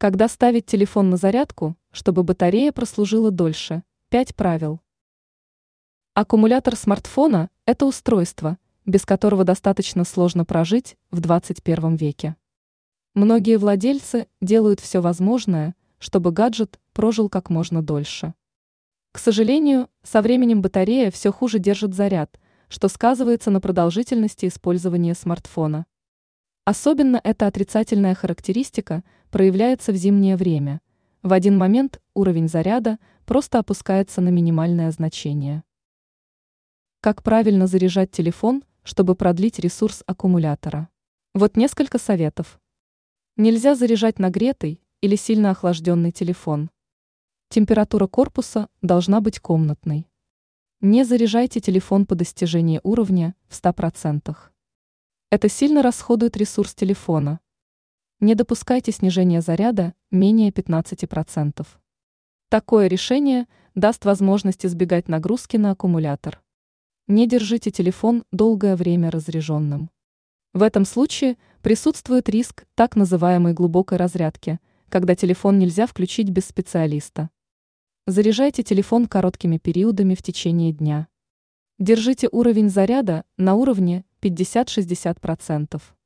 Когда ставить телефон на зарядку, чтобы батарея прослужила дольше? 5 правил. Аккумулятор смартфона – это устройство, без которого достаточно сложно прожить в 21 веке. Многие владельцы делают все возможное, чтобы гаджет прожил как можно дольше. К сожалению, со временем батарея все хуже держит заряд, что сказывается на продолжительности использования смартфона. Особенно эта отрицательная характеристика проявляется в зимнее время. В один момент уровень заряда просто опускается на минимальное значение. Как правильно заряжать телефон, чтобы продлить ресурс аккумулятора? Вот несколько советов. Нельзя заряжать нагретый или сильно охлажденный телефон. Температура корпуса должна быть комнатной. Не заряжайте телефон по достижении уровня в 100%. Это сильно расходует ресурс телефона. Не допускайте снижения заряда менее 15%. Такое решение даст возможность избегать нагрузки на аккумулятор. Не держите телефон долгое время разряженным. В этом случае присутствует риск так называемой глубокой разрядки, когда телефон нельзя включить без специалиста. Заряжайте телефон короткими периодами в течение дня. Держите уровень заряда на уровне 50-60%.